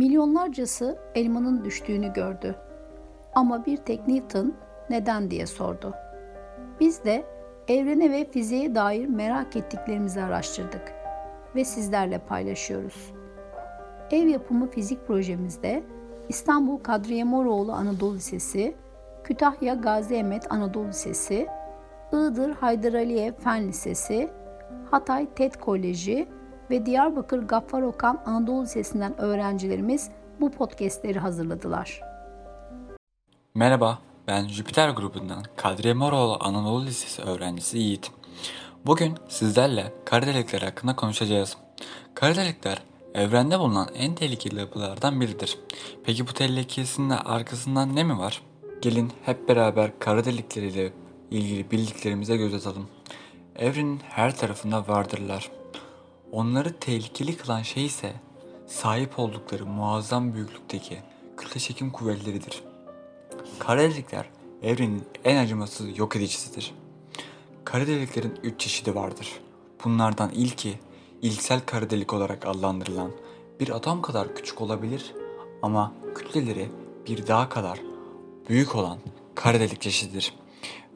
Milyonlarcası elmanın düştüğünü gördü. Ama bir tek Newton neden diye sordu. Biz de evrene ve fiziğe dair merak ettiklerimizi araştırdık ve sizlerle paylaşıyoruz. Ev yapımı fizik projemizde İstanbul Kadriye Moroğlu Anadolu Lisesi, Kütahya Gazi Emet Anadolu Lisesi, Iğdır Haydar Aliyev Fen Lisesi, Hatay TED Koleji ve Diyarbakır Gaffar Okan Anadolu Lisesi'nden öğrencilerimiz bu podcastleri hazırladılar. Merhaba, ben Jüpiter grubundan Kadriye Moroğlu Anadolu Lisesi öğrencisi Yiğit. Bugün sizlerle kara delikler hakkında konuşacağız. Kara delikler evrende bulunan en tehlikeli yapılardan biridir. Peki bu tehlikesinin arkasından ne mi var? Gelin hep beraber kara delikleriyle ilgili bildiklerimize göz atalım. Evrenin her tarafında vardırlar. Onları tehlikeli kılan şey ise sahip oldukları muazzam büyüklükteki kütle çekim kuvvetleridir. Kara delikler evrenin en acımasız yok edicisidir. Kara deliklerin üç çeşidi vardır. Bunlardan ilki ilksel kara delik olarak adlandırılan bir atom kadar küçük olabilir ama kütleleri bir dağ kadar büyük olan kara delik çeşididir.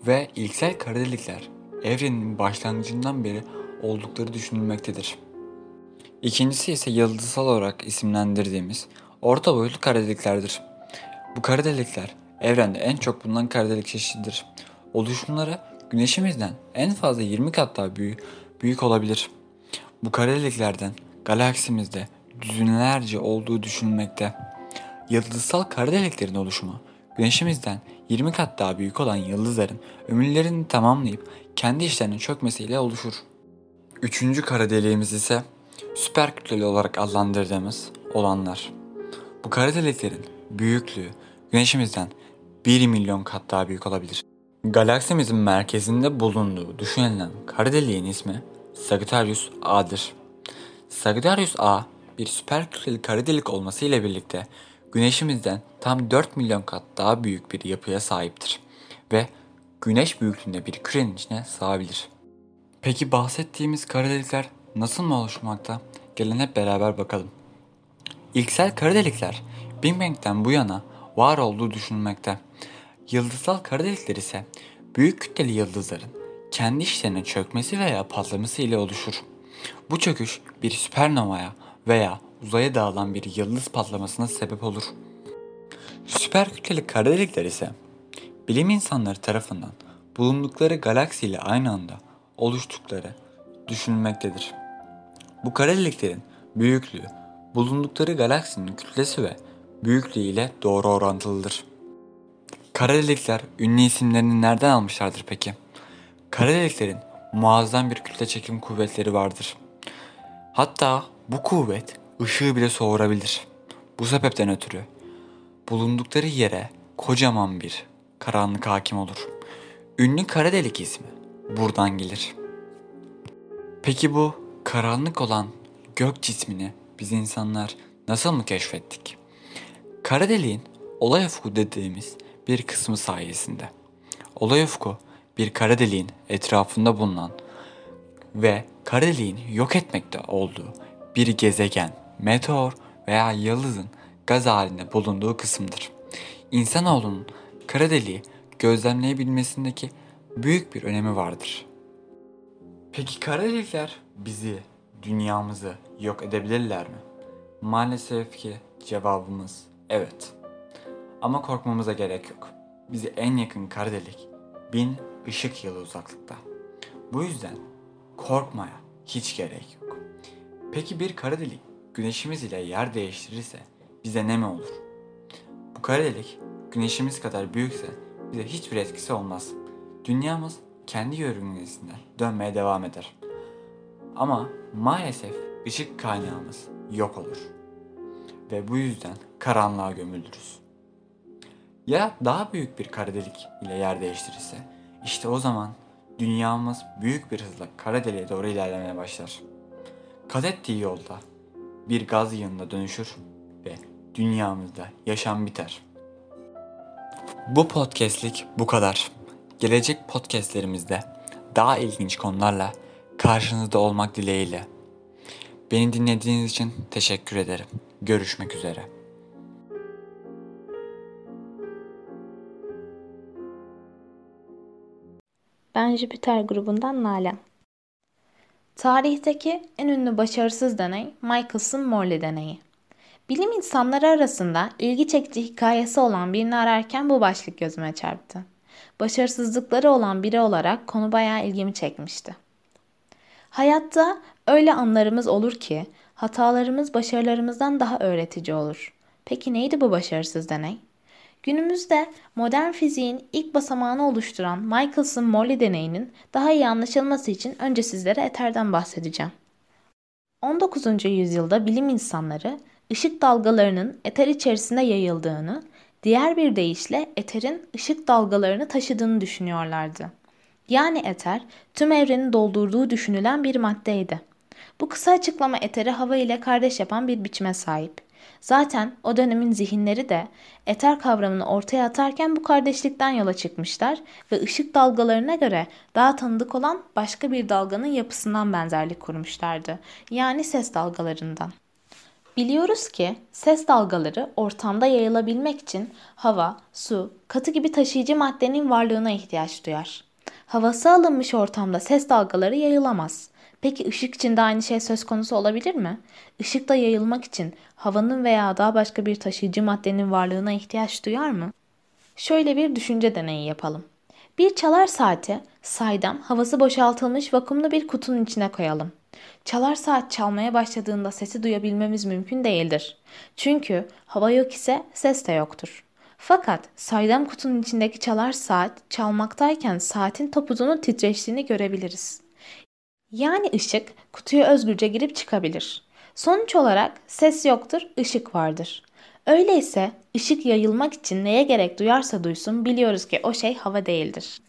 Ve ilksel kara delikler evrenin başlangıcından beri oldukları düşünülmektedir. İkincisi ise yıldızsal olarak isimlendirdiğimiz orta boyutlu kara deliklerdir. Bu kara delikler evrende en çok bulunan kara delik çeşididir. Oluşumları güneşimizden en fazla 20 kat daha büyük, büyük olabilir. Bu kara deliklerden galaksimizde düzinelerce olduğu düşünülmekte. Yıldızsal kara deliklerin oluşumu güneşimizden 20 kat daha büyük olan yıldızların ömürlerini tamamlayıp kendi işlerinin çökmesiyle oluşur. Üçüncü kara deliğimiz ise süper kütleli olarak adlandırdığımız olanlar. Bu kara deliklerin büyüklüğü güneşimizden 1 milyon kat daha büyük olabilir. Galaksimizin merkezinde bulunduğu düşünülen kara deliğin ismi Sagittarius A'dır. Sagittarius A bir süper kütleli kara delik olması ile birlikte Güneşimizden tam 4 milyon kat daha büyük bir yapıya sahiptir ve güneş büyüklüğünde bir kürenin içine sığabilir. Peki bahsettiğimiz kara delikler nasıl mı oluşmakta? Gelin hep beraber bakalım. İlksel kara delikler Big Bang'den bu yana var olduğu düşünülmekte. Yıldızsal kara delikler ise büyük kütleli yıldızların kendi işlerinin çökmesi veya patlaması ile oluşur. Bu çöküş bir süpernovaya veya uzaya dağılan bir yıldız patlamasına sebep olur. Süper kütleli kara delikler ise bilim insanları tarafından bulundukları galaksi ile aynı anda oluştukları düşünülmektedir. Bu kara deliklerin büyüklüğü bulundukları galaksinin kütlesi ve büyüklüğü ile doğru orantılıdır. Kara delikler ünlü isimlerini nereden almışlardır peki? Kara deliklerin muazzam bir kütle çekim kuvvetleri vardır. Hatta bu kuvvet ışığı bile soğurabilir. Bu sebepten ötürü bulundukları yere kocaman bir karanlık hakim olur. Ünlü kara delik ismi buradan gelir. Peki bu karanlık olan gök cismini biz insanlar nasıl mı keşfettik? Kara deliğin olay ufku dediğimiz bir kısmı sayesinde. Olay ufku bir kara deliğin etrafında bulunan ve kara deliğin yok etmekte olduğu bir gezegen, meteor veya yıldızın gaz halinde bulunduğu kısımdır. İnsanoğlunun kara deliği gözlemleyebilmesindeki büyük bir önemi vardır. Peki kara delikler bizi, dünyamızı yok edebilirler mi? Maalesef ki cevabımız evet. Ama korkmamıza gerek yok. Bizi en yakın kara delik bin ışık yılı uzaklıkta. Bu yüzden korkmaya hiç gerek yok. Peki bir kara delik güneşimiz ile yer değiştirirse bize ne mi olur? Bu kara delik güneşimiz kadar büyükse bize hiçbir etkisi olmaz. Dünyamız kendi yörüngesinden dönmeye devam eder. Ama maalesef ışık kaynağımız yok olur. Ve bu yüzden karanlığa gömülürüz. Ya daha büyük bir kara delik ile yer değiştirirse işte o zaman dünyamız büyük bir hızla kara deliğe doğru ilerlemeye başlar. Kat ettiği yolda bir gaz yığınına dönüşür ve dünyamızda yaşam biter. Bu podcastlik bu kadar. Gelecek podcastlerimizde daha ilginç konularla karşınızda olmak dileğiyle. Beni dinlediğiniz için teşekkür ederim. Görüşmek üzere. Ben Jüpiter grubundan Nalan. Tarihteki en ünlü başarısız deney Michelson-Morley deneyi. Bilim insanları arasında ilgi çekici hikayesi olan birini ararken bu başlık gözüme çarptı. Başarısızlıkları olan biri olarak konu bayağı ilgimi çekmişti. Hayatta öyle anlarımız olur ki hatalarımız başarılarımızdan daha öğretici olur. Peki neydi bu başarısız deney? Günümüzde modern fiziğin ilk basamağını oluşturan Michelson-Morley deneyinin daha iyi anlaşılması için önce sizlere eterden bahsedeceğim. 19. yüzyılda bilim insanları ışık dalgalarının eter içerisinde yayıldığını, diğer bir deyişle eterin ışık dalgalarını taşıdığını düşünüyorlardı. Yani eter tüm evreni doldurduğu düşünülen bir maddeydi. Bu kısa açıklama eteri hava ile kardeş yapan bir biçime sahip. Zaten o dönemin zihinleri de eter kavramını ortaya atarken bu kardeşlikten yola çıkmışlar ve ışık dalgalarına göre daha tanıdık olan başka bir dalganın yapısından benzerlik kurmuşlardı. Yani ses dalgalarından. Biliyoruz ki ses dalgaları ortamda yayılabilmek için hava, su, katı gibi taşıyıcı maddenin varlığına ihtiyaç duyar. Havası alınmış ortamda ses dalgaları yayılamaz. Peki ışık için de aynı şey söz konusu olabilir mi? Işıkta yayılmak için havanın veya daha başka bir taşıyıcı maddenin varlığına ihtiyaç duyar mı? Şöyle bir düşünce deneyi yapalım. Bir çalar saati saydam havası boşaltılmış vakumlu bir kutunun içine koyalım. Çalar saat çalmaya başladığında sesi duyabilmemiz mümkün değildir. Çünkü hava yok ise ses de yoktur. Fakat saydam kutunun içindeki çalar saat çalmaktayken saatin topuzunun titreştiğini görebiliriz. Yani ışık kutuya özgürce girip çıkabilir. Sonuç olarak ses yoktur, ışık vardır. Öyleyse ışık yayılmak için neye gerek duyarsa duysun biliyoruz ki o şey hava değildir.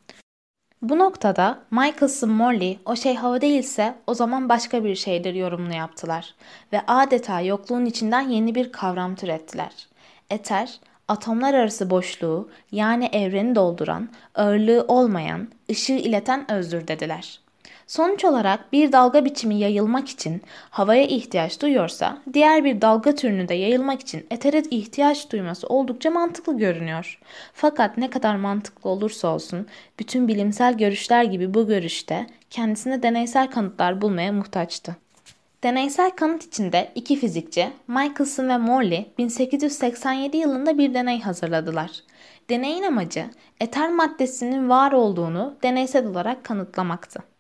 Bu noktada Michelson Morley o şey hava değilse o zaman başka bir şeydir yorumunu yaptılar ve adeta yokluğun içinden yeni bir kavram türettiler. Eter, atomlar arası boşluğu yani evreni dolduran, ağırlığı olmayan, ışığı ileten özdür dediler. Sonuç olarak bir dalga biçimi yayılmak için havaya ihtiyaç duyuyorsa diğer bir dalga türünü de yayılmak için etere ihtiyaç duyması oldukça mantıklı görünüyor. Fakat ne kadar mantıklı olursa olsun bütün bilimsel görüşler gibi bu görüşte kendisine deneysel kanıtlar bulmaya muhtaçtı. Deneysel kanıt içinde iki fizikçi Michelson ve Morley 1887 yılında bir deney hazırladılar. Deneyin amacı eter maddesinin var olduğunu deneysel olarak kanıtlamaktı.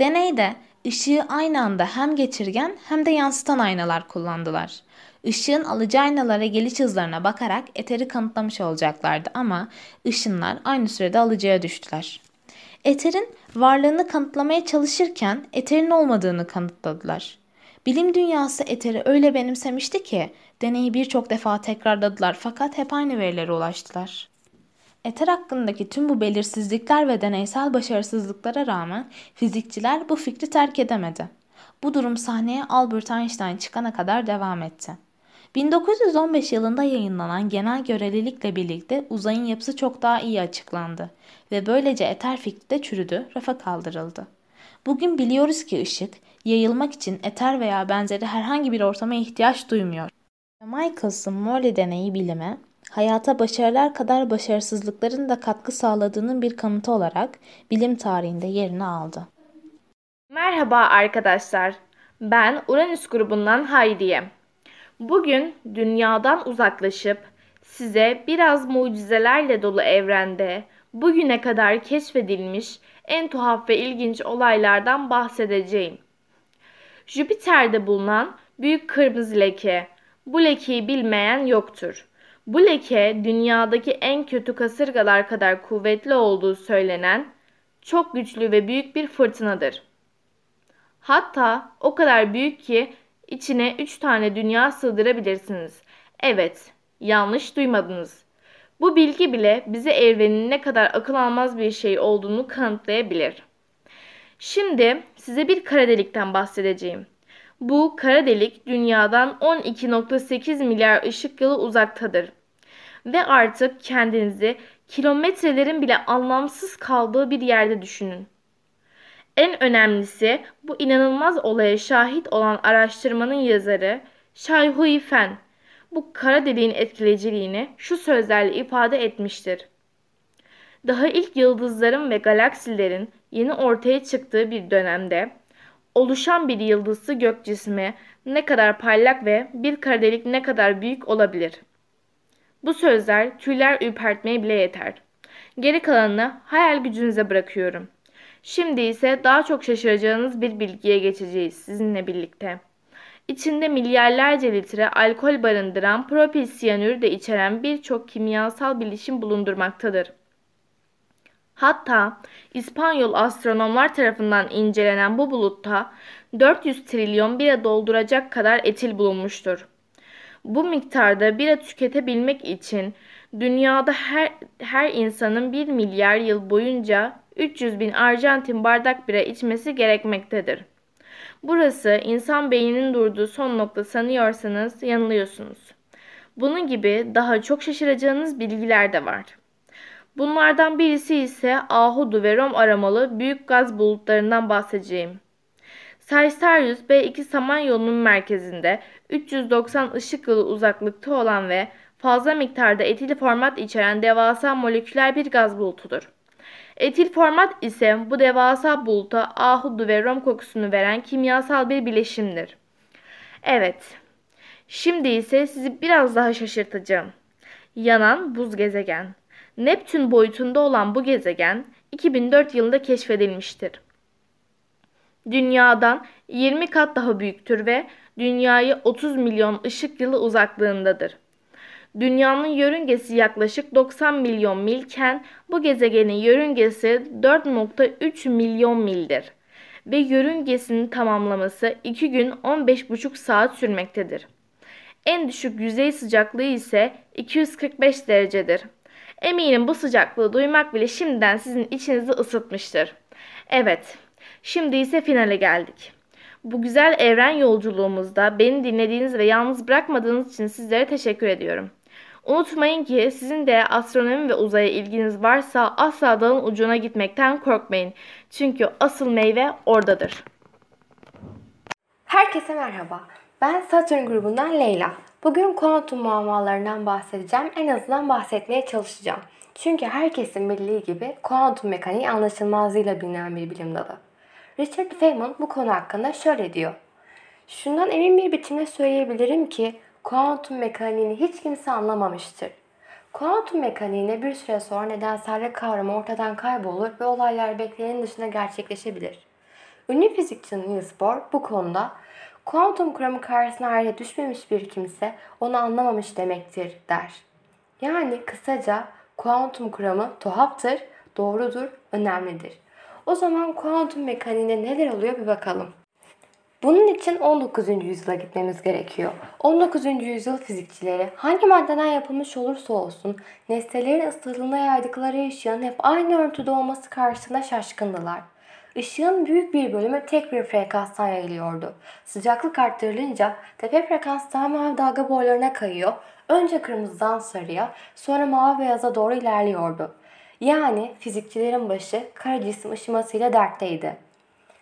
Deneyde ışığı aynı anda hem geçirgen hem de yansıtan aynalar kullandılar. Işığın alıcı aynalara geliş hızlarına bakarak eteri kanıtlamış olacaklardı ama ışınlar aynı sürede alıcıya düştüler. Eterin varlığını kanıtlamaya çalışırken eterin olmadığını kanıtladılar. Bilim dünyası eteri öyle benimsemişti ki deneyi birçok defa tekrarladılar fakat hep aynı verilere ulaştılar. Eter hakkındaki tüm bu belirsizlikler ve deneysel başarısızlıklara rağmen fizikçiler bu fikri terk edemedi. Bu durum sahneye Albert Einstein çıkana kadar devam etti. 1915 yılında yayınlanan genel görelilikle birlikte uzayın yapısı çok daha iyi açıklandı ve böylece eter fikri de çürüdü, rafa kaldırıldı. Bugün biliyoruz ki ışık, yayılmak için eter veya benzeri herhangi bir ortama ihtiyaç duymuyor. Michelson-Morley deneyi bilime, hayata başarılar kadar başarısızlıkların da katkı sağladığının bir kanıtı olarak bilim tarihinde yerini aldı. Merhaba arkadaşlar. Ben Uranüs grubundan Hayriye. Bugün dünyadan uzaklaşıp size biraz mucizelerle dolu evrende bugüne kadar keşfedilmiş en tuhaf ve ilginç olaylardan bahsedeceğim. Jüpiter'de bulunan büyük kırmızı leke. Bu lekeyi bilmeyen yoktur. Bu leke dünyadaki en kötü kasırgalar kadar kuvvetli olduğu söylenen çok güçlü ve büyük bir fırtınadır. Hatta o kadar büyük ki içine 3 tane dünya sığdırabilirsiniz. Evet, yanlış duymadınız. Bu bilgi bile bize evrenin ne kadar akıl almaz bir şey olduğunu kanıtlayabilir. Şimdi size bir kara delikten bahsedeceğim. Bu kara delik dünyadan 12.8 milyar ışık yılı uzaktadır. Ve artık kendinizi kilometrelerin bile anlamsız kaldığı bir yerde düşünün. En önemlisi bu inanılmaz olaya şahit olan araştırmanın yazarı Shai Hui Fen bu kara deliğin etkileyiciliğini şu sözlerle ifade etmiştir. Daha ilk yıldızların ve galaksilerin yeni ortaya çıktığı bir dönemde oluşan bir yıldızlı gök cismi ne kadar parlak ve bir kara delik ne kadar büyük olabilir? Bu sözler tüyler ürpertmeye bile yeter. Geri kalanını hayal gücünüze bırakıyorum. Şimdi ise daha çok şaşıracağınız bir bilgiye geçeceğiz sizinle birlikte. İçinde milyarlarca litre alkol barındıran propil siyanür de içeren birçok kimyasal bilişim bulundurmaktadır. Hatta İspanyol astronomlar tarafından incelenen bu bulutta 400 trilyon bira dolduracak kadar etil bulunmuştur. Bu miktarda bira tüketebilmek için dünyada her, her insanın 1 milyar yıl boyunca 300 bin Arjantin bardak bira içmesi gerekmektedir. Burası insan beyninin durduğu son nokta sanıyorsanız yanılıyorsunuz. Bunun gibi daha çok şaşıracağınız bilgiler de var. Bunlardan birisi ise ahudu ve rom aromalı büyük gaz bulutlarından bahsedeceğim. Sagittarius B2 Samanyolu'nun merkezinde 390 ışık yılı uzaklıkta olan ve fazla miktarda etil format içeren devasa moleküler bir gaz bulutudur. Etil format ise bu devasa buluta ahudu ve rom kokusunu veren kimyasal bir bileşimdir. Evet, şimdi ise sizi biraz daha şaşırtacağım. Yanan buz gezegen. Neptün boyutunda olan bu gezegen 2004 yılında keşfedilmiştir. Dünyadan 20 kat daha büyüktür ve dünyayı 30 milyon ışık yılı uzaklığındadır. Dünyanın yörüngesi yaklaşık 90 milyon milken bu gezegenin yörüngesi 4.3 milyon mildir ve yörüngesini tamamlaması 2 gün 15,5 saat sürmektedir. En düşük yüzey sıcaklığı ise 245 derecedir. Eminim bu sıcaklığı duymak bile şimdiden sizin içinizi ısıtmıştır. Evet, şimdi ise finale geldik. Bu güzel evren yolculuğumuzda beni dinlediğiniz ve yalnız bırakmadığınız için sizlere teşekkür ediyorum. Unutmayın ki sizin de astronomi ve uzaya ilginiz varsa asla dalın ucuna gitmekten korkmayın. Çünkü asıl meyve oradadır. Herkese merhaba. Ben Satürn grubundan Leyla. Bugün kuantum muammalarından bahsedeceğim. En azından bahsetmeye çalışacağım. Çünkü herkesin bildiği gibi kuantum mekaniği anlaşılmazlığıyla bilinen bir bilim dalı. Richard Feynman bu konu hakkında şöyle diyor. Şundan emin bir biçimde söyleyebilirim ki kuantum mekaniğini hiç kimse anlamamıştır. Kuantum mekaniğine bir süre sonra nedensellik kavramı ortadan kaybolur ve olaylar beklenenin dışında gerçekleşebilir. Ünlü fizikçi Niels Bohr bu konuda kuantum kuramı karşısına ayrıca düşmemiş bir kimse onu anlamamış demektir der. Yani kısaca kuantum kuramı tuhaftır, doğrudur, önemlidir. O zaman kuantum mekaniğinde neler oluyor bir bakalım. Bunun için 19. yüzyıla gitmemiz gerekiyor. 19. yüzyıl fizikçileri hangi maddeden yapılmış olursa olsun nesnelerin ısıtılığına yaydıkları ışığın hep aynı örtüde olması karşısında şaşkındılar. Işığın büyük bir bölümü tek bir frekanstan yayılıyordu. Sıcaklık arttırılınca tepe frekanstan mavi dalga boylarına kayıyor, önce kırmızıdan sarıya, sonra mavi beyaza doğru ilerliyordu. Yani fizikçilerin başı kara cisim ışımasıyla dertteydi.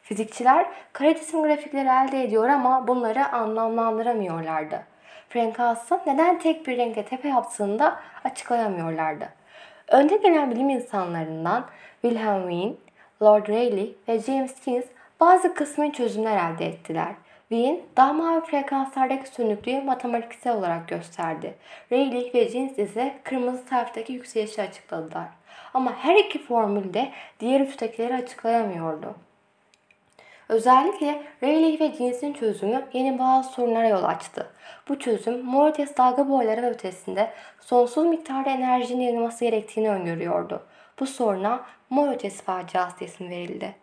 Fizikçiler kara cisim grafikleri elde ediyor ama bunları anlamlandıramıyorlardı. Frekansın neden tek bir renkte tepe yaptığını da açıklayamıyorlardı. Önde gelen bilim insanlarından Wilhelm Wien, Lord Rayleigh ve James Keynes bazı kısmi çözümler elde ettiler. Wien daha mavi frekanslardaki sönüklüğü matematiksel olarak gösterdi. Rayleigh ve Keynes ise kırmızı taraftaki yükselişi açıkladılar. Ama her iki formül de diğer üsttekileri açıklayamıyordu. Özellikle Rayleigh ve Keynes'in çözümü yeni bazı sorunlara yol açtı. Bu çözüm Moritz dalga boyları ve ötesinde sonsuz miktarda enerjinin yayılması gerektiğini öngörüyordu. Bu soruna Moritz faciası diye isim verildi.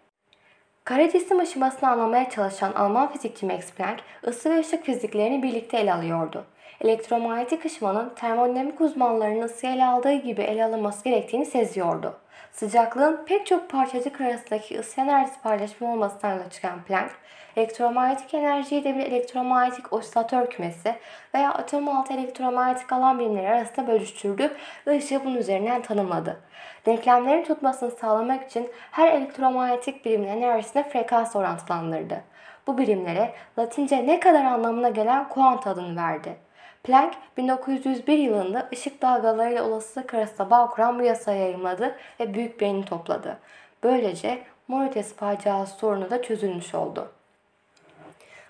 Kara cisim aşımasını anlamaya çalışan Alman fizikçi Max Planck ısı ve ışık fiziklerini birlikte ele alıyordu. Elektromanyetik ışımanın termodinamik uzmanlarının ısıyı ele aldığı gibi ele alınması gerektiğini seziyordu. Sıcaklığın pek çok parçacık arasındaki ısı enerjisi paylaşımı olmasından yola çıkan Planck, elektromanyetik enerjiyi de bir elektromanyetik osilatör kümesi veya atom altı elektromanyetik alan birimleri arasında bölüştürdü ve ışığı bunun üzerinden tanımladı. Denklemlerin tutmasını sağlamak için her elektromanyetik birimin enerjisine frekans orantılandırdı. Bu birimlere Latince ne kadar anlamına gelen kuant adını verdi. Planck 1901 yılında ışık dalgalarıyla olasılık arasında bağ kuran bu yasayı yayımladı ve büyük beğeni topladı. Böylece mor ötesi faciası sorunu da çözülmüş oldu.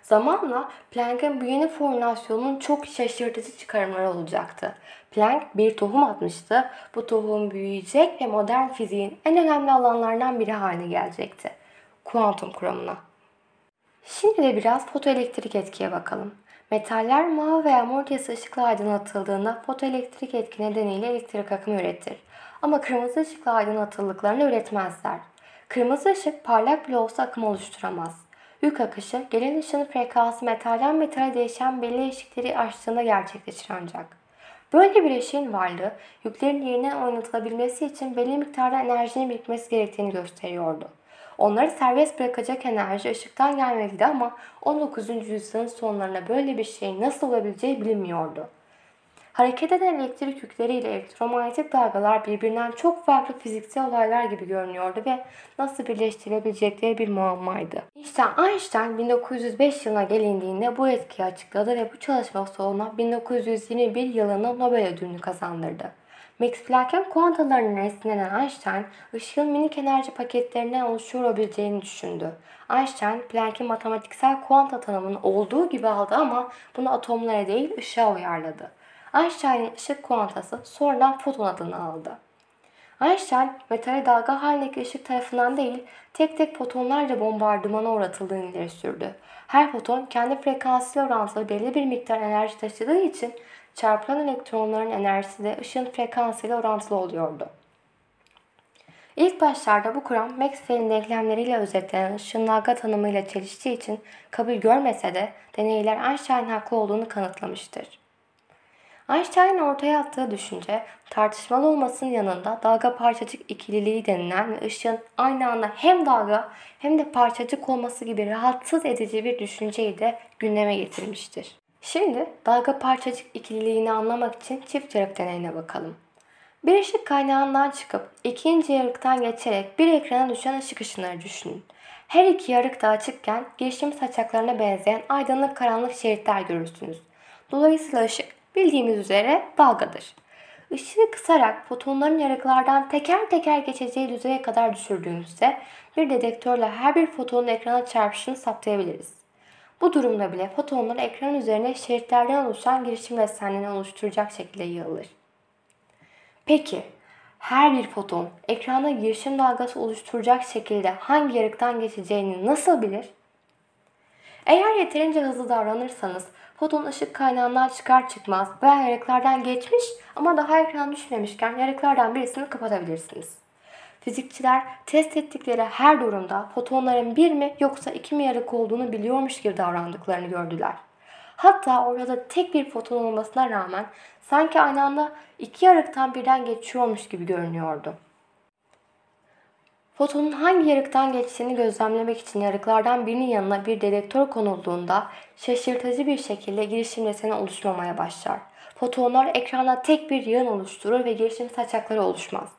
Zamanla Planck'ın bu yeni formülasyonunun çok şaşırtıcı çıkarımları olacaktı. Planck bir tohum atmıştı. Bu tohum büyüyecek ve modern fiziğin en önemli alanlarından biri haline gelecekti. Kuantum kuramına. Şimdi de biraz fotoelektrik etkiye bakalım. Metaller mavi veya mor ışıkla aydınlatıldığında fotoelektrik etki nedeniyle elektrik akımı üretir. Ama kırmızı ışıkla aydınlatıldıklarını üretmezler. Kırmızı ışık parlak bile olsa akım oluşturamaz. Yük akışı, gelen ışığın frekansı metalden metale değişen belli eşikleri aştığında gerçekleşir ancak. Böyle bir eşiğin varlığı, yüklerin yerinden oynatılabilmesi için belli miktarda enerjinin birikmesi gerektiğini gösteriyordu. Onları serbest bırakacak enerji ışıktan gelmeliydi ama 19. yüzyılın sonlarına böyle bir şeyin nasıl olabileceği bilinmiyordu. Hareket eden elektrik yükleriyle elektromanyetik dalgalar birbirinden çok farklı fiziksel olaylar gibi görünüyordu ve nasıl birleştirilebilecekleri bir muammaydı. İşte Einstein 1905 yılına gelindiğinde bu etkiyi açıkladı ve bu çalışması ona 1921 yılında Nobel ödülünü kazandırdı. Max Planck'ın kuantalarının esinlenen Einstein, ışığın minik enerji paketlerinden oluşuyor olabileceğini düşündü. Einstein, Planck'in matematiksel kuanta tanımını olduğu gibi aldı ama bunu atomlara değil ışığa uyarladı. Einstein'ın ışık kuantası sonradan foton adını aldı. Einstein, metale dalga halindeki ışık tarafından değil, tek tek fotonlarla bombardımana uğratıldığını ileri sürdü. Her foton kendi frekansıyla orantılı belli bir miktar enerji taşıdığı için çarpılan elektronların enerjisi de ışığın frekansıyla orantılı oluyordu. İlk başlarda bu kuram Maxwell'in denklemleriyle özetlenen ışığın dalga tanımıyla çeliştiği için kabul görmese de deneyler Einstein'ın haklı olduğunu kanıtlamıştır. Einstein'ın ortaya attığı düşünce tartışmalı olmasının yanında dalga parçacık ikililiği denilen ve ışığın aynı anda hem dalga hem de parçacık olması gibi rahatsız edici bir düşünceyi de gündeme getirmiştir. Şimdi dalga parçacık ikililiğini anlamak için çift yarık deneyine bakalım. Bir ışık kaynağından çıkıp ikinci yarıktan geçerek bir ekrana düşen ışık ışınları düşünün. Her iki yarık da açıkken girişim saçaklarına benzeyen aydınlık karanlık şeritler görürsünüz. Dolayısıyla ışık bildiğimiz üzere dalgadır. Işığı kısarak fotonların yarıklardan teker teker geçeceği düzeye kadar düşürdüğümüzde bir dedektörle her bir fotonun ekrana çarpışını saptayabiliriz. Bu durumda bile fotonlar ekran üzerine şeritlerden oluşan girişim desenlerini oluşturacak şekilde yığılır. Peki, her bir foton ekranda girişim dalgası oluşturacak şekilde hangi yarıktan geçeceğini nasıl bilir? Eğer yeterince hızlı davranırsanız foton ışık kaynağından çıkar çıkmaz veya yarıklardan geçmiş ama daha ekran düşmemişken yarıklardan birisini kapatabilirsiniz. Fizikçiler test ettikleri her durumda fotonların bir mi yoksa iki mi yarık olduğunu biliyormuş gibi davrandıklarını gördüler. Hatta orada tek bir foton olmasına rağmen sanki aynı anda iki yarıktan birden geçiyormuş gibi görünüyordu. Fotonun hangi yarıktan geçtiğini gözlemlemek için yarıklardan birinin yanına bir dedektör konulduğunda şaşırtıcı bir şekilde girişim deseni oluşmamaya başlar. Fotonlar ekranda tek bir yığın oluşturur ve girişim saçakları oluşmaz.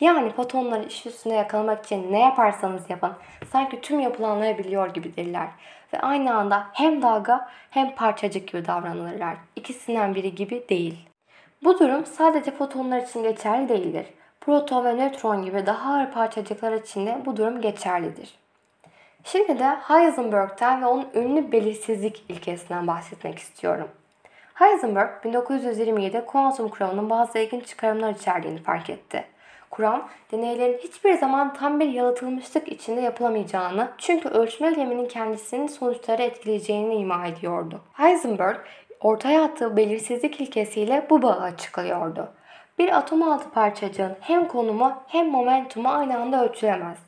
Yani fotonları iş üstünde yakalamak için ne yaparsanız yapın sanki tüm yapılanları biliyor gibidirler. Ve aynı anda hem dalga hem parçacık gibi davranırlar. İkisinden biri gibi değil. Bu durum sadece fotonlar için geçerli değildir. Proton ve nötron gibi daha ağır parçacıklar için de bu durum geçerlidir. Şimdi de Heisenberg'ten ve onun ünlü belirsizlik ilkesinden bahsetmek istiyorum. Heisenberg 1927'de kuantum kuramının bazı ilginç çıkarımlar içerdiğini fark etti. Kuram, deneylerin hiçbir zaman tam bir yalıtılmışlık içinde yapılamayacağını çünkü ölçme eyleminin kendisinin sonuçları etkileyeceğini ima ediyordu. Heisenberg, ortaya attığı belirsizlik ilkesiyle bu bağı açıklıyordu. Bir atom altı parçacığın hem konumu hem momentumu aynı anda ölçülemez.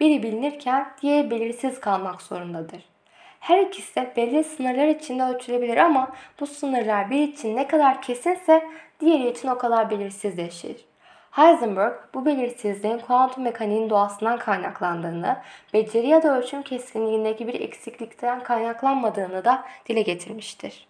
Biri bilinirken diğeri belirsiz kalmak zorundadır. Her ikisi de belli sınırlar içinde ölçülebilir ama bu sınırlar bir için ne kadar kesinse diğeri için o kadar belirsizleşir. Heisenberg bu belirsizliğin kuantum mekaniğinin doğasından kaynaklandığını, beceri ya da ölçüm keskinliğindeki bir eksiklikten kaynaklanmadığını da dile getirmiştir.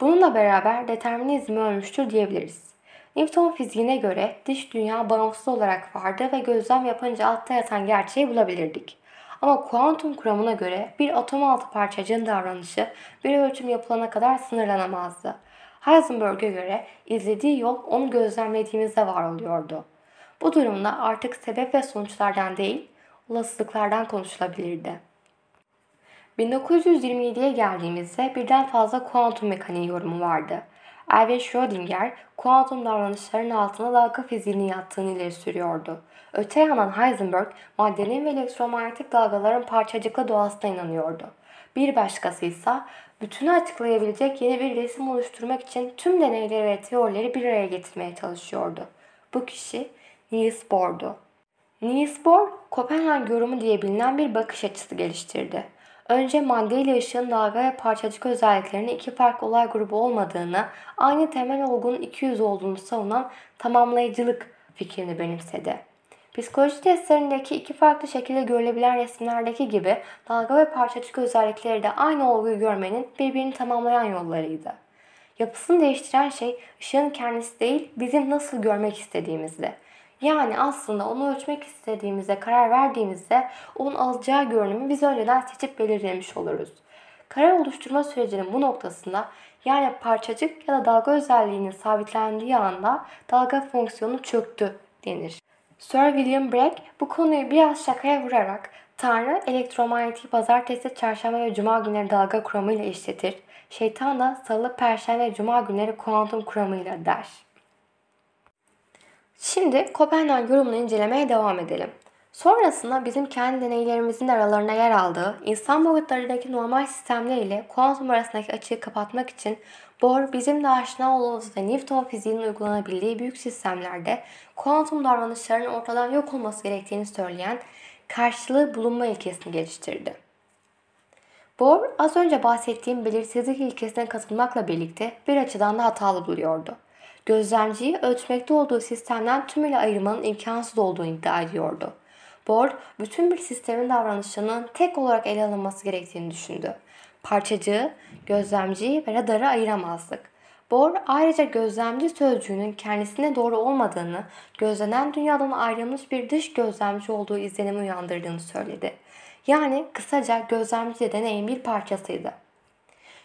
Bununla beraber determinizmi ölmüştür diyebiliriz. Newton fiziğine göre dış dünya bağımsız olarak vardı ve gözlem yapınca altta yatan gerçeği bulabilirdik. Ama kuantum kuramına göre bir atom altı parçacığın davranışı bir ölçüm yapılana kadar sınırlanamazdı. Heisenberg'e göre izlediği yol onu gözlemlediğimizde var oluyordu. Bu durumda artık sebep ve sonuçlardan değil, olasılıklardan konuşulabilirdi. 1927'ye geldiğimizde birden fazla kuantum mekaniği yorumu vardı. Erwin Schrödinger, kuantum davranışların altına dalga fiziğini yattığını ileri sürüyordu. Öte yandan Heisenberg, maddenin ve elektromanyetik dalgaların parçacıklı doğasına inanıyordu. Bir başkası ise bütünü açıklayabilecek yeni bir resim oluşturmak için tüm deneyleri ve teorileri bir araya getirmeye çalışıyordu. Bu kişi Niels Bohr'du. Niels Bohr, Kopenhag yorumu diye bilinen bir bakış açısı geliştirdi. Önce madde ile ışığın dalga ve parçacık özelliklerinin iki farklı olay grubu olmadığını, aynı temel olgunun iki yüz olduğunu savunan tamamlayıcılık fikrini benimsedi. Psikoloji testlerindeki iki farklı şekilde görülebilen resimlerdeki gibi dalga ve parçacık özellikleri de aynı olguyu görmenin birbirini tamamlayan yollarıydı. Yapısını değiştiren şey ışığın kendisi değil, bizim nasıl görmek istediğimizdi. Yani aslında onu ölçmek istediğimizde, karar verdiğimizde onun alacağı görünümü biz önceden seçip belirlemiş oluruz. Karar oluşturma sürecinin bu noktasında yani parçacık ya da dalga özelliğinin sabitlendiği anda dalga fonksiyonu çöktü denir. Sir William Bragg bu konuyu biraz şakaya vurarak Tanrı elektromanyetik pazartesi, çarşamba ve cuma günleri dalga kuramıyla işletir. Şeytan da salı, perşembe ve cuma günleri kuantum kuramıyla der. Şimdi Kopenhag yorumunu incelemeye devam edelim. Sonrasında bizim kendi deneylerimizin aralarına yer aldığı insan boyutlarındaki normal sistemler ile kuantum arasındaki açığı kapatmak için Bohr bizim de aşina olduğumuz ve Newton fiziğinin uygulanabildiği büyük sistemlerde kuantum davranışlarının ortadan yok olması gerektiğini söyleyen karşılığı bulunma ilkesini geliştirdi. Bohr az önce bahsettiğim belirsizlik ilkesine katılmakla birlikte bir açıdan da hatalı buluyordu gözlemciyi ölçmekte olduğu sistemden tümüyle ayırmanın imkansız olduğunu iddia ediyordu. Bohr, bütün bir sistemin davranışlarının tek olarak ele alınması gerektiğini düşündü. Parçacığı, gözlemciyi ve radarı ayıramazdık. Bohr ayrıca gözlemci sözcüğünün kendisine doğru olmadığını, gözlenen dünyadan ayrılmış bir dış gözlemci olduğu izlenimi uyandırdığını söyledi. Yani kısaca gözlemci de deneyin bir parçasıydı.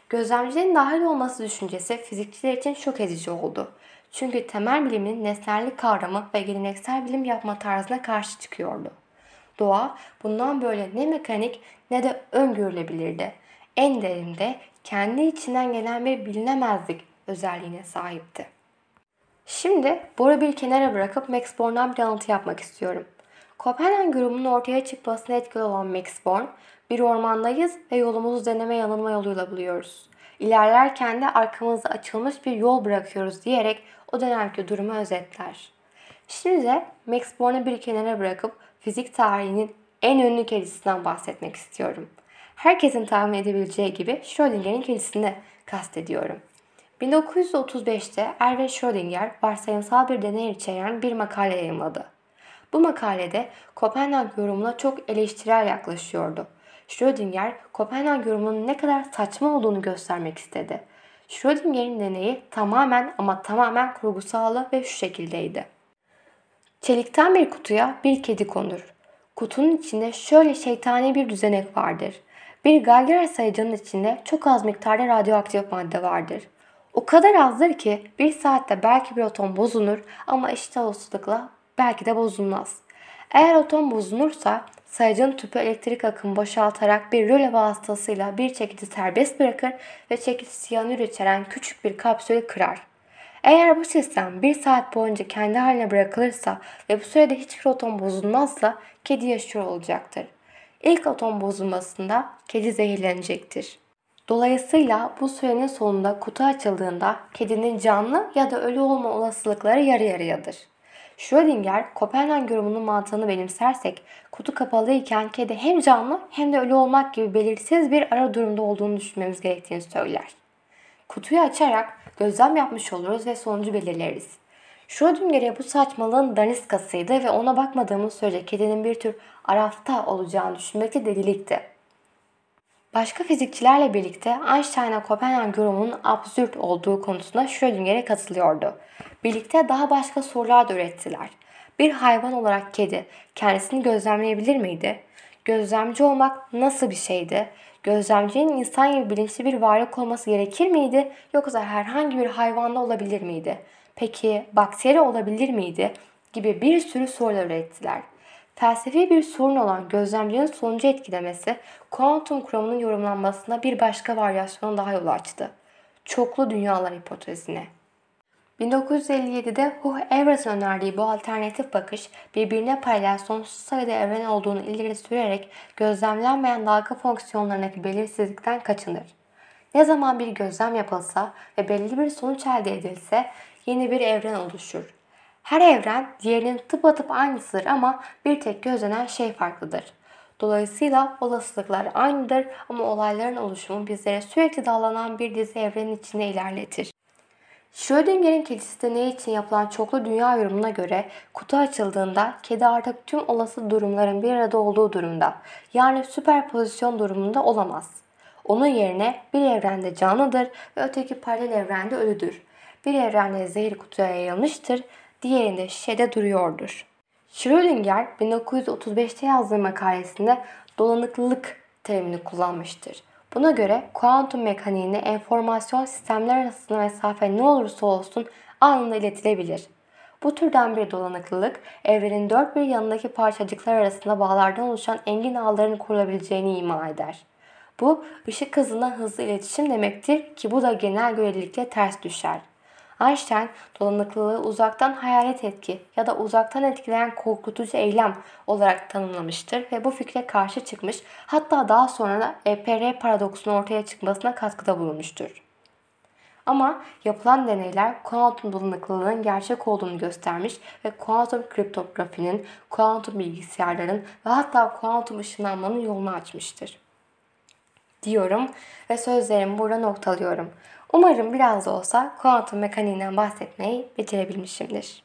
Gözlemcilerin dahil olması düşüncesi fizikçiler için şok edici oldu. Çünkü temel bilimin nesnellik kavramı ve geleneksel bilim yapma tarzına karşı çıkıyordu. Doğa bundan böyle ne mekanik ne de öngörülebilirdi. En derinde kendi içinden gelen bir bilinemezlik özelliğine sahipti. Şimdi Bor'u bir kenara bırakıp Max Born'dan bir alıntı yapmak istiyorum. Kopenhag grubunun ortaya çıkmasına etkili olan Max Born, bir ormandayız ve yolumuzu deneme yanılma yoluyla buluyoruz. İlerlerken de arkamızda açılmış bir yol bırakıyoruz diyerek o dönemki durumu özetler. Şimdi de Max Born'u bir kenara bırakıp fizik tarihinin en ünlü kedisinden bahsetmek istiyorum. Herkesin tahmin edebileceği gibi Schrödinger'in kedisini kastediyorum. 1935'te Erwin Schrödinger varsayımsal bir deney içeren bir makale yayınladı. Bu makalede Kopenhag yorumuna çok eleştirel yaklaşıyordu. Schrödinger, Kopenhag yorumunun ne kadar saçma olduğunu göstermek istedi. Schrödinger'in deneyi tamamen ama tamamen kurgusallı ve şu şekildeydi. Çelikten bir kutuya bir kedi konur. Kutunun içinde şöyle şeytani bir düzenek vardır. Bir Geiger sayıcının içinde çok az miktarda radyoaktif madde vardır. O kadar azdır ki bir saatte belki bir atom bozulur ama eşit olasılıkla belki de bozulmaz. Eğer atom bozulursa sayacın tüpü elektrik akımı boşaltarak bir röle vasıtasıyla bir çekici serbest bırakır ve çekici siyanür içeren küçük bir kapsülü kırar. Eğer bu sistem bir saat boyunca kendi haline bırakılırsa ve bu sürede hiçbir atom bozulmazsa kedi yaşıyor olacaktır. İlk atom bozulmasında kedi zehirlenecektir. Dolayısıyla bu sürenin sonunda kutu açıldığında kedinin canlı ya da ölü olma olasılıkları yarı yarıyadır. Schrödinger, Kopenhag yorumunun mantığını benimsersek, kutu kapalı iken kedi hem canlı hem de ölü olmak gibi belirsiz bir ara durumda olduğunu düşünmemiz gerektiğini söyler. Kutuyu açarak gözlem yapmış oluruz ve sonucu belirleriz. Schrödinger'e bu saçmalığın daniskasıydı ve ona bakmadığımız sürece kedinin bir tür arafta olacağını düşünmekte delilikti. Başka fizikçilerle birlikte Einstein'a Kopenhag yorumunun absürt olduğu konusunda Schrödinger'e katılıyordu. Birlikte daha başka sorular da ürettiler. Bir hayvan olarak kedi kendisini gözlemleyebilir miydi? Gözlemci olmak nasıl bir şeydi? Gözlemcinin insan gibi bilinçli bir varlık olması gerekir miydi yoksa herhangi bir hayvanda olabilir miydi? Peki bakteri olabilir miydi? Gibi bir sürü sorular ürettiler. Felsefi bir sorun olan gözlemcinin sonucu etkilemesi kuantum kuramının yorumlanmasına bir başka varyasyona daha yol açtı. Çoklu dünyalar hipotezine. 1957'de Hugh Everett'in önerdiği bu alternatif bakış birbirine paralel sonsuz sayıda evren olduğunu ileri sürerek gözlemlenmeyen dalga fonksiyonlarındaki belirsizlikten kaçınır. Ne zaman bir gözlem yapılsa ve belli bir sonuç elde edilse yeni bir evren oluşur. Her evren diğerinin tıpatıp aynısıdır ama bir tek gözlenen şey farklıdır. Dolayısıyla olasılıklar aynıdır ama olayların oluşumu bizlere sürekli dallanan bir dizi evrenin içine ilerletir. Schrödinger'in kedisi deneyi için yapılan çoklu dünya yorumuna göre kutu açıldığında kedi artık tüm olası durumların bir arada olduğu durumda yani süperpozisyon durumunda olamaz. Onun yerine bir evrende canlıdır ve öteki paralel evrende ölüdür. Bir evrende zehir kutuya yayılmıştır, diğerinde şişede duruyordur. Schrödinger 1935'te yazdığı makalesinde dolanıklılık terimini kullanmıştır. Buna göre kuantum mekaniğinde enformasyon sistemler arasında mesafe ne olursa olsun anında iletilebilir. Bu türden bir dolanıklılık, evrenin dört bir yanındaki parçacıklar arasında bağlardan oluşan engin ağların kurulabileceğini ima eder. Bu, ışık hızına hızlı iletişim demektir ki bu da genel görelilikle ters düşer. Einstein dolanıklılığı uzaktan hayalet etki ya da uzaktan etkileyen korkutucu eylem olarak tanımlamıştır ve bu fikre karşı çıkmış hatta daha sonra da EPR paradoksunun ortaya çıkmasına katkıda bulunmuştur. Ama yapılan deneyler kuantum dolanıklılığının gerçek olduğunu göstermiş ve kuantum kriptografinin, kuantum bilgisayarların ve hatta kuantum ışınlanmanın yolunu açmıştır. Diyorum ve sözlerimi burada noktalıyorum. Umarım biraz da olsa kuantum mekaniğinden bahsetmeyi becerebilmişimdir.